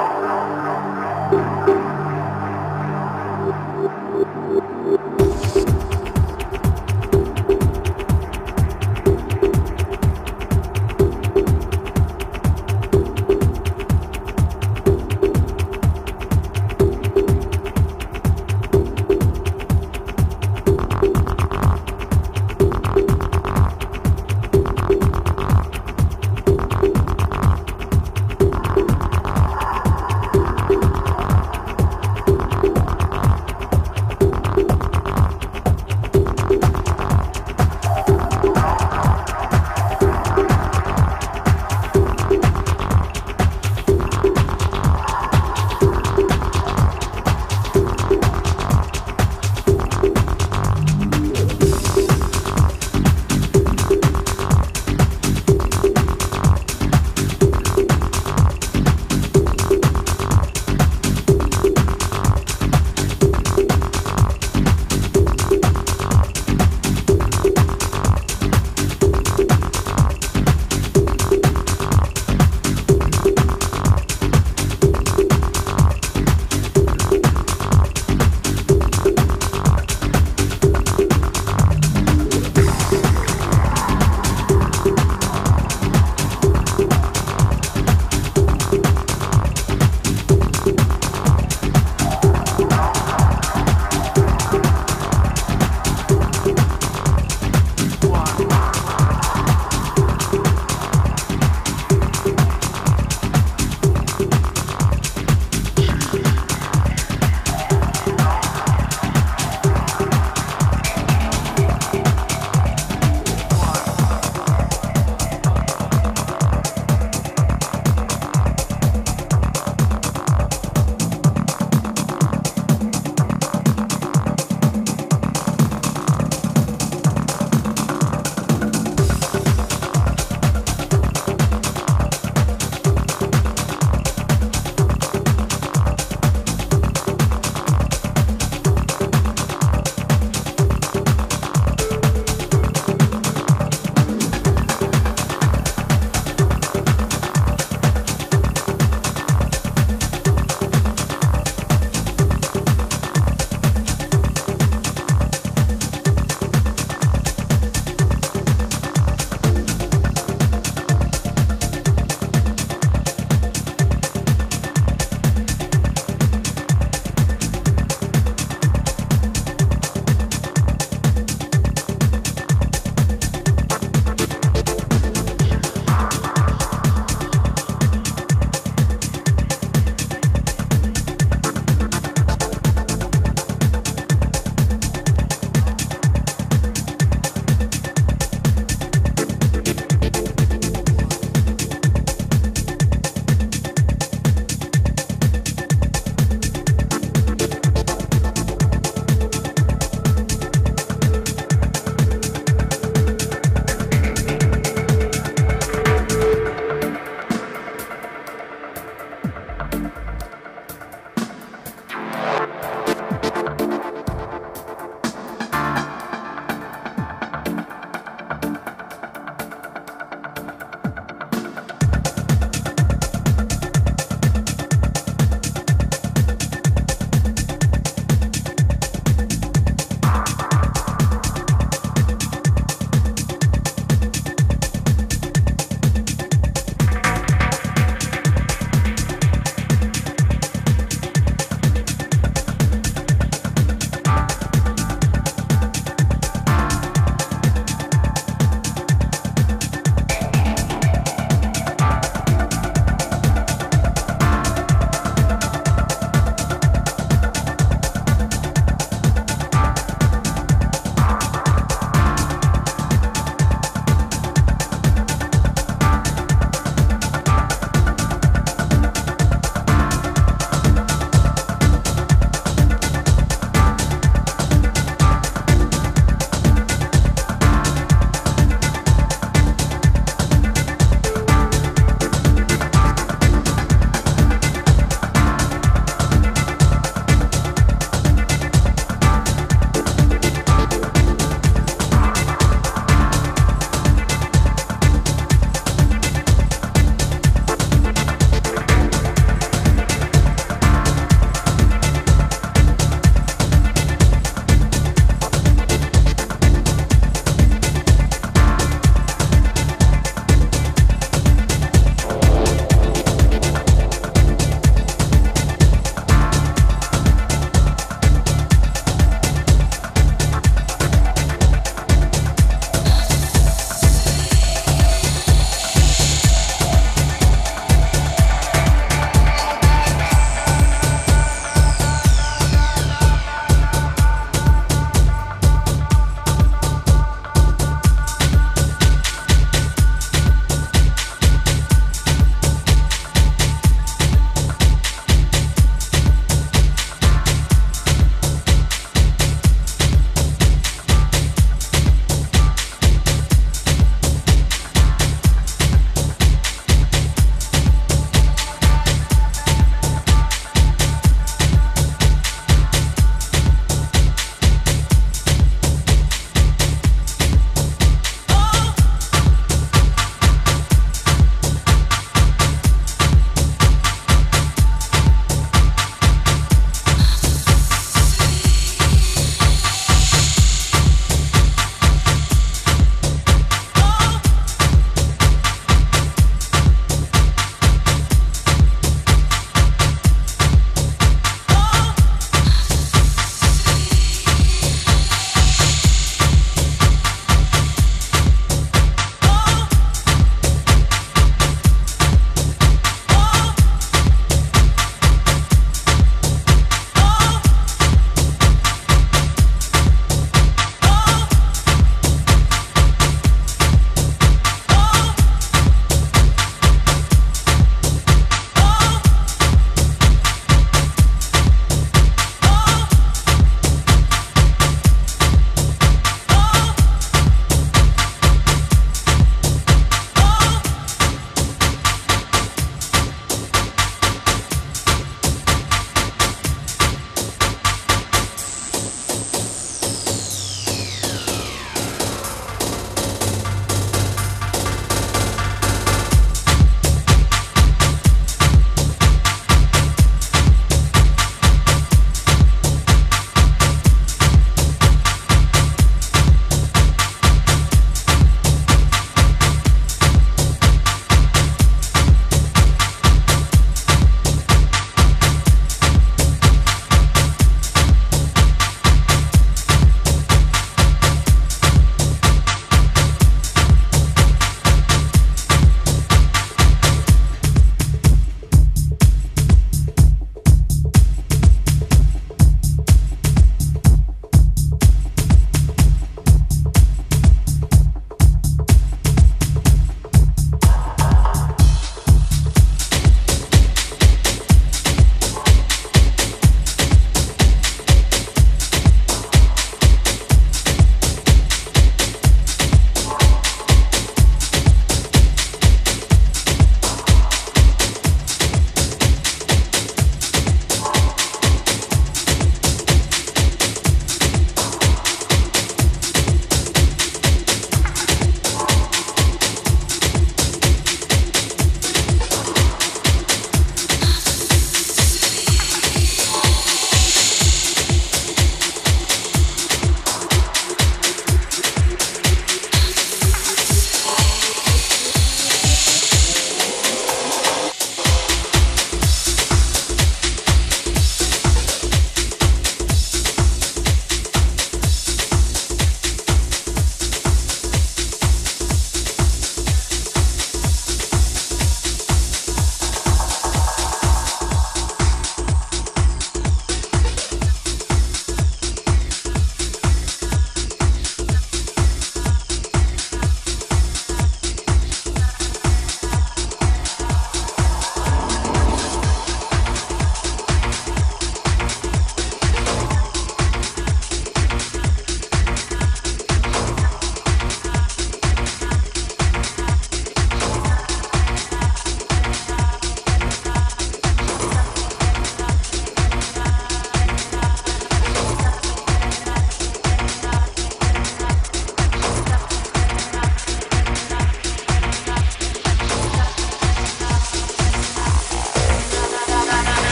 long, long, long.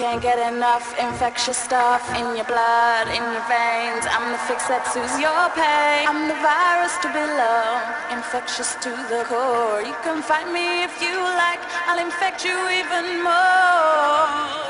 Can't get enough infectious stuff in your blood, in your veins. I'm the fix that soothes your pain. I'm the virus to below, infectious to the core. You can fight me if you like, I'll infect you even more.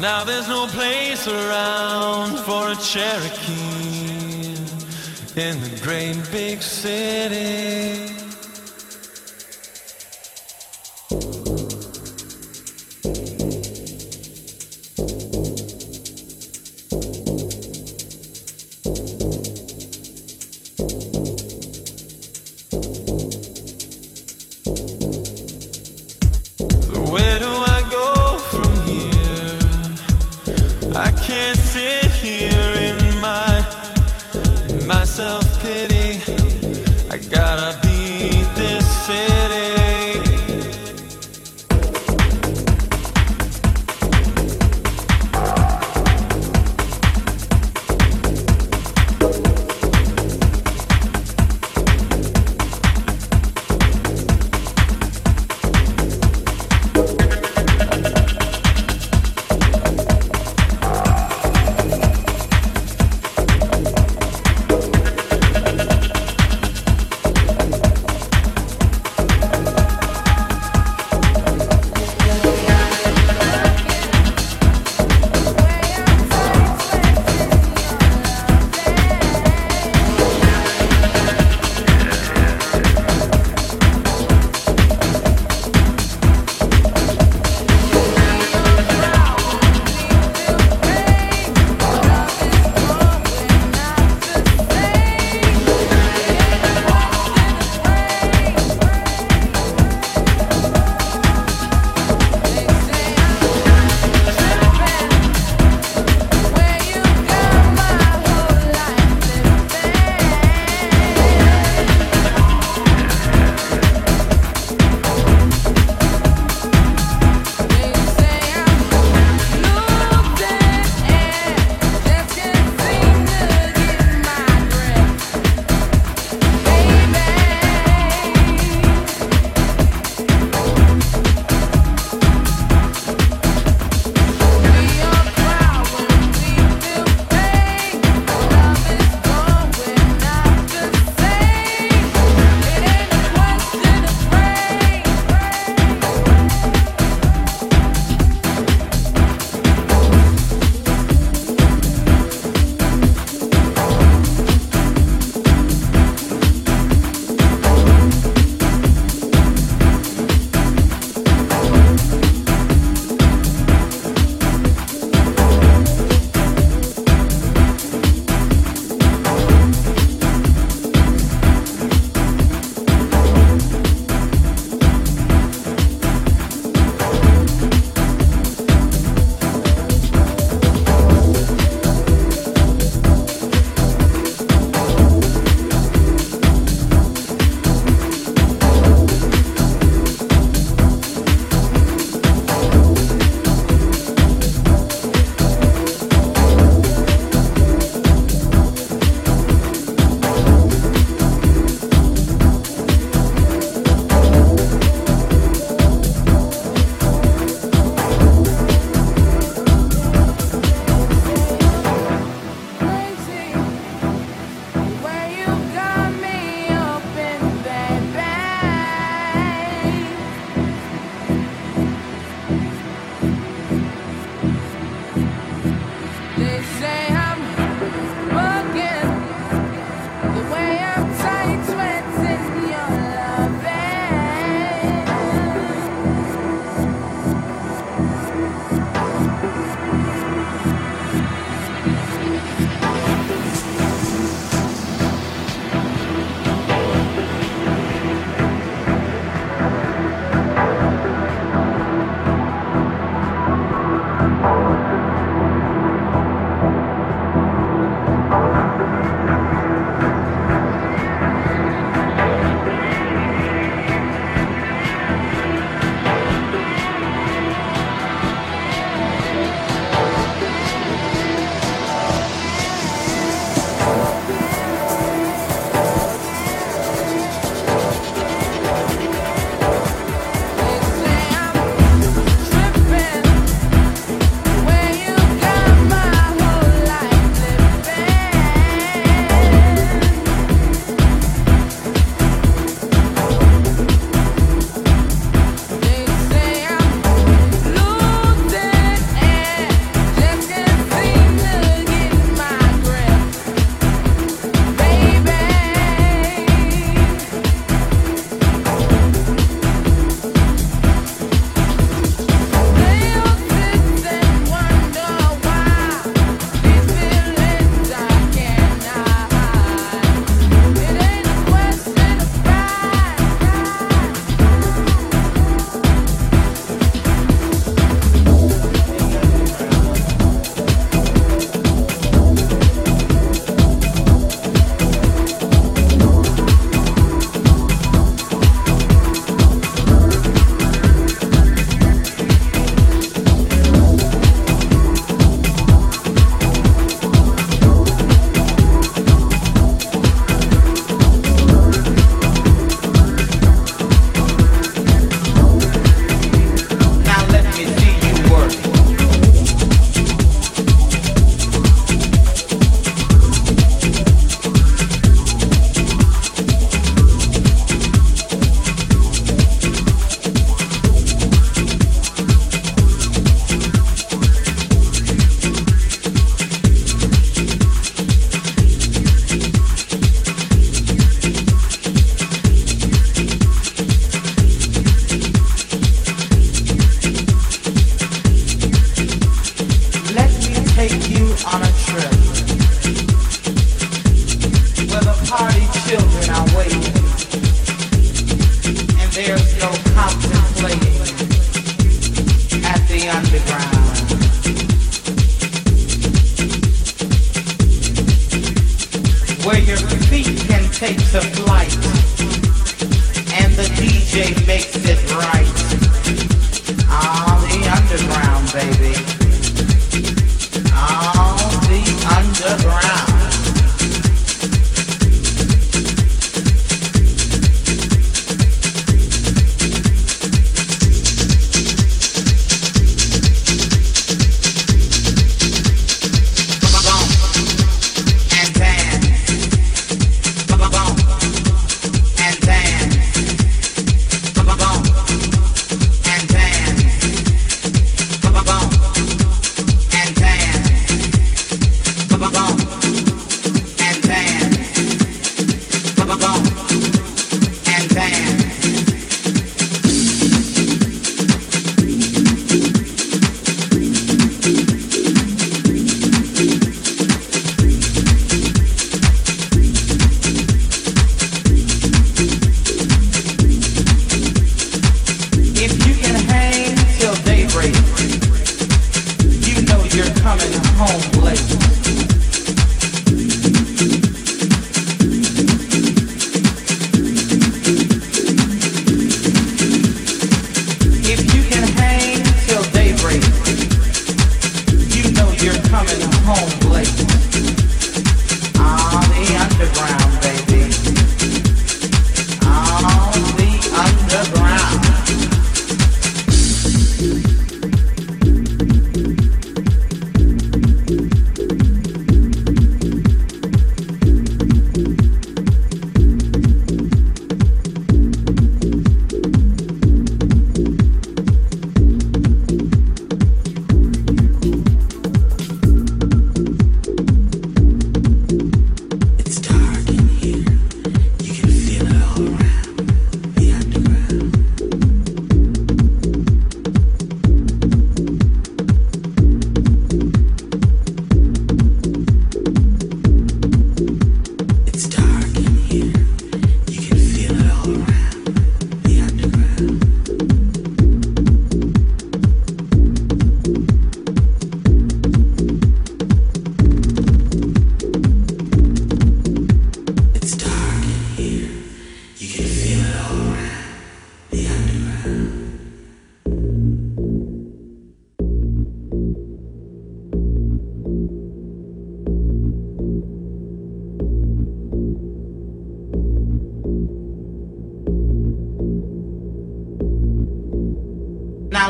Now there's no place around for a Cherokee in the great big city.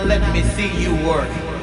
Let me see you work.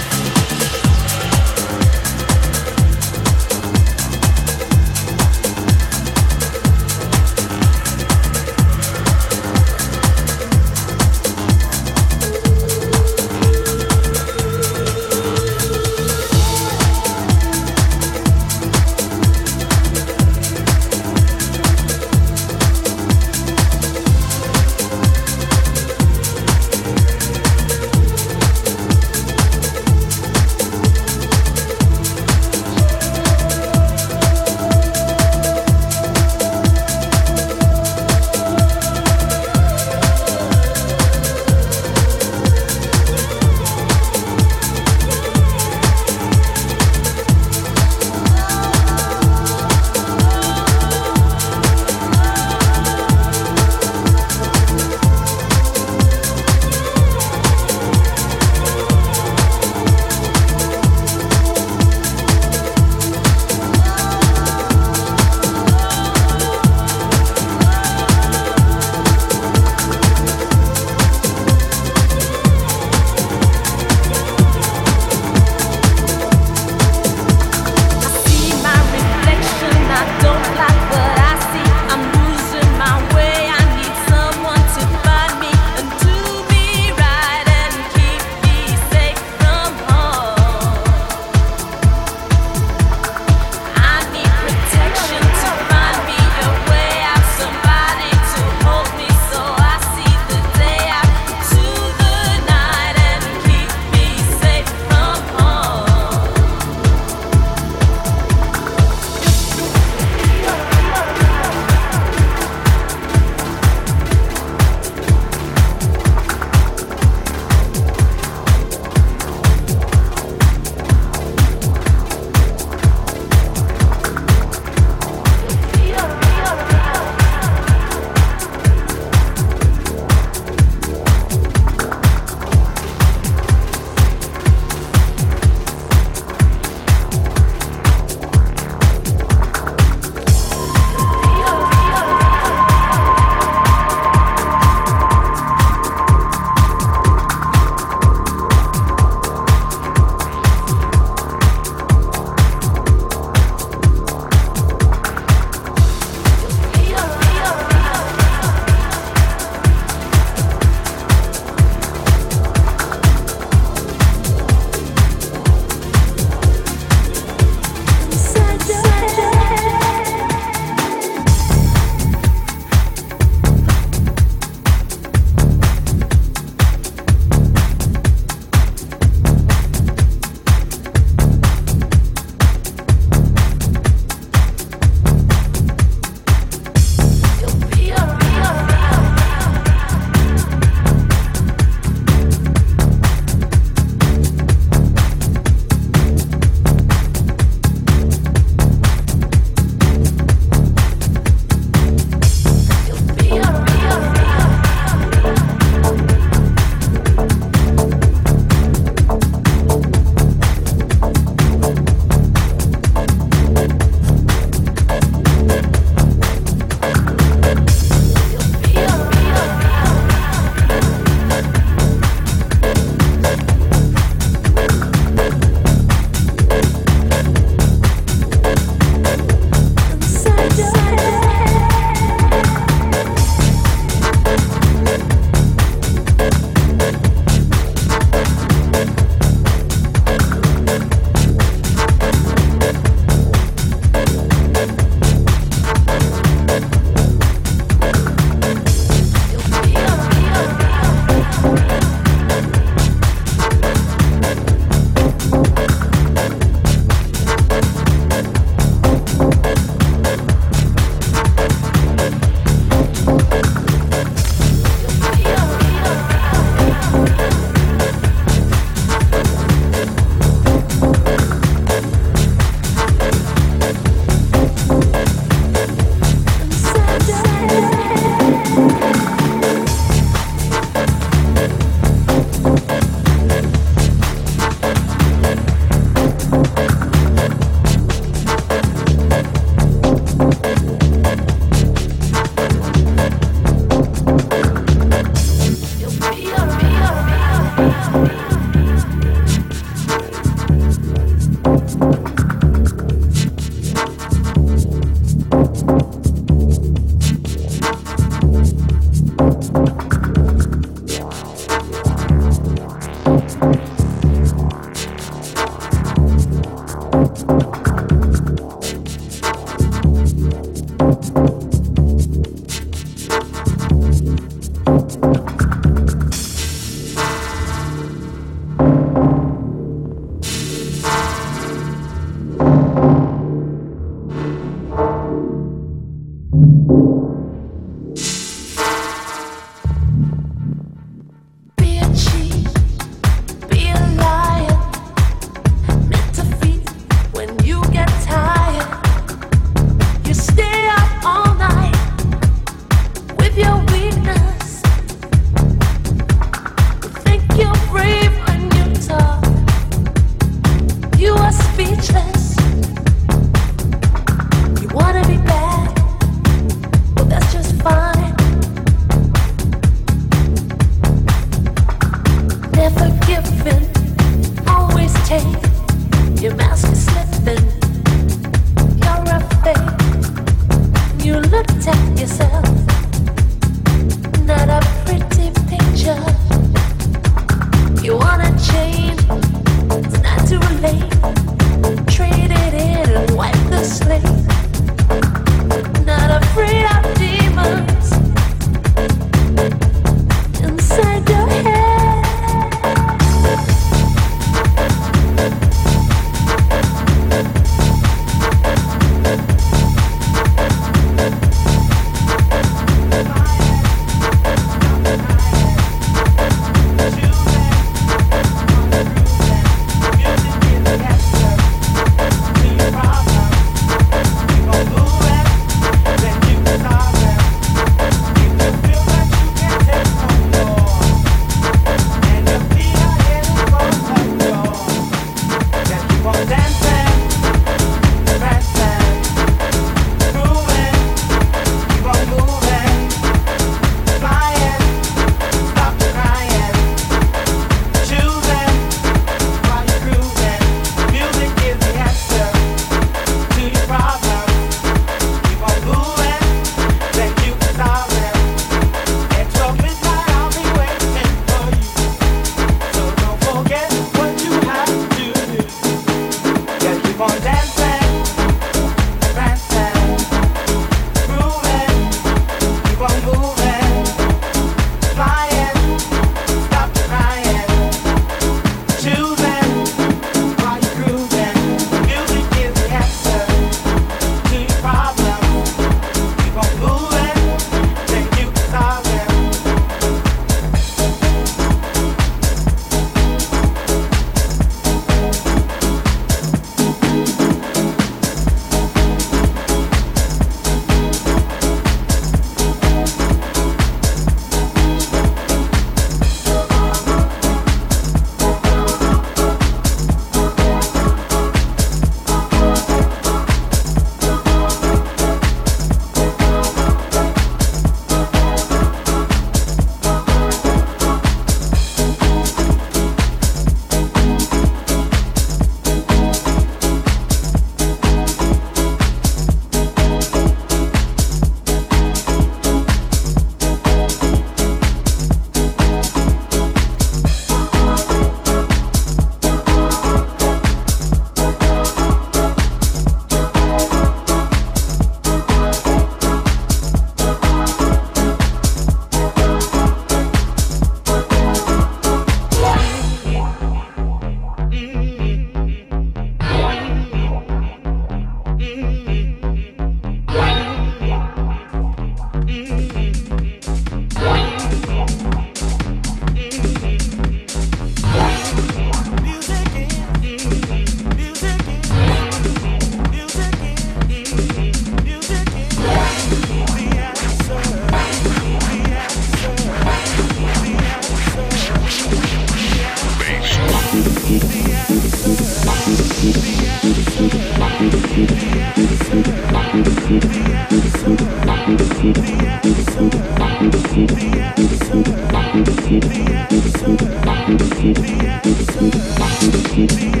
Thank you.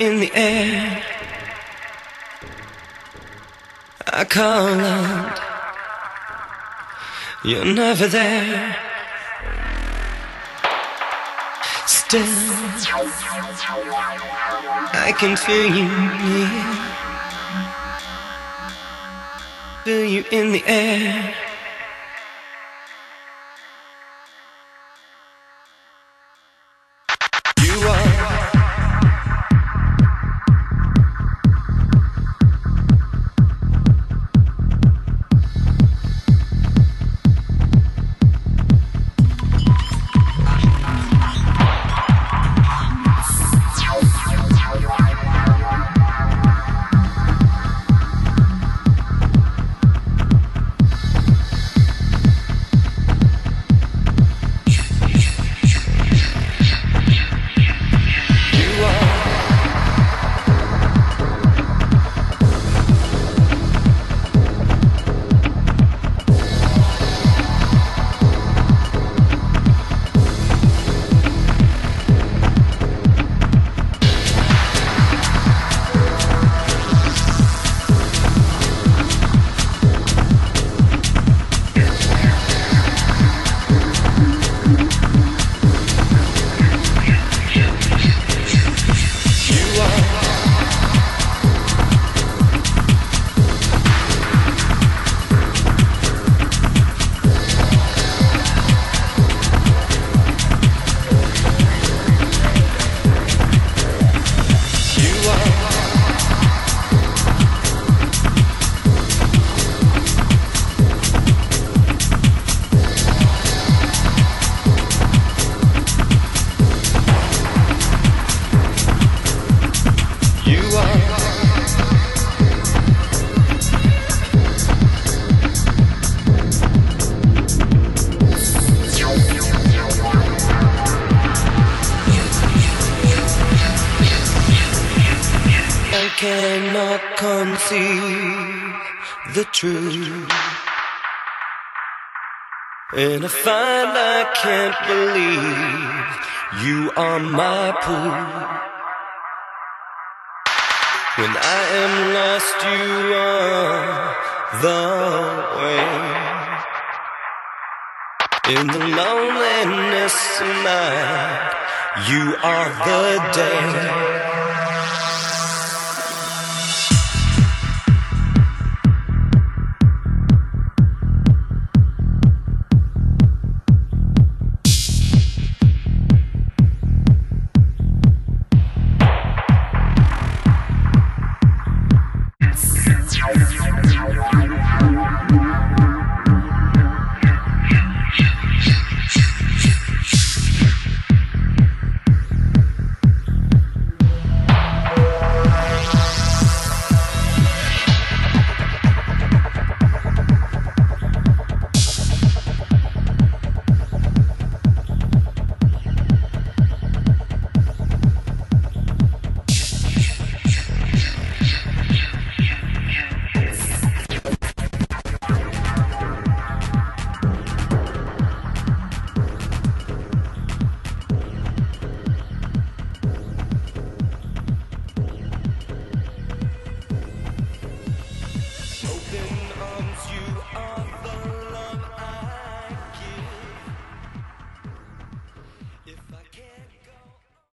In the air. I call out, you're never there. Still, I can feel you near. Feel you in the air. I find I can't believe you are my proof. When I am lost, you are the way. In the loneliness of you are the day.